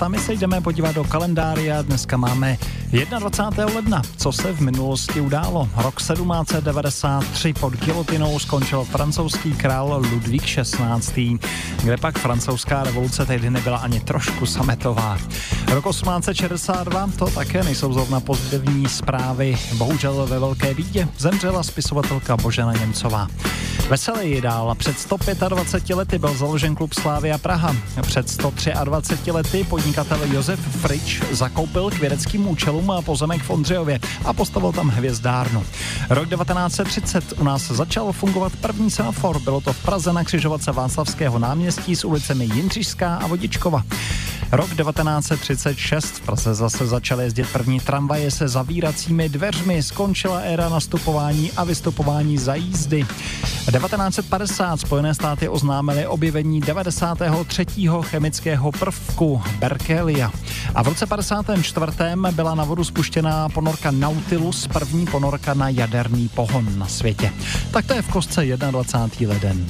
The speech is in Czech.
Tam se jdeme podívat do kalendária. Dneska máme 21. ledna. Co se v minulosti událo? Rok 1793 pod gilotinou skončil francouzský král Ludvík XVI., kde pak francouzská revoluce tehdy nebyla ani trošku sametová. Rok 1862 to také nejsou zrovna pozitivní zprávy. Bohužel ve Velké bídě zemřela spisovatelka Božena Němcová. Veselý dál. Před 125 lety byl založen klub Slávia Praha. Před 123 lety podnikatel Josef Frič zakoupil k vědeckým účelům pozemek v Ondřejově a postavil tam hvězdárnu. Rok 1930 u nás začal fungovat první semafor. Bylo to v Praze na křižovatce Václavského náměstí s ulicemi Jindřišská a Vodičkova. Rok 1936 v Praze zase začaly jezdit první tramvaje se zavíracími dveřmi, skončila éra nastupování a vystupování za jízdy. 1950 Spojené státy oznámily objevení 93. chemického prvku Berkelia. A v roce 54. byla na vodu spuštěná ponorka Nautilus, první ponorka na jaderný pohon na světě. Tak to je v kostce 21. leden.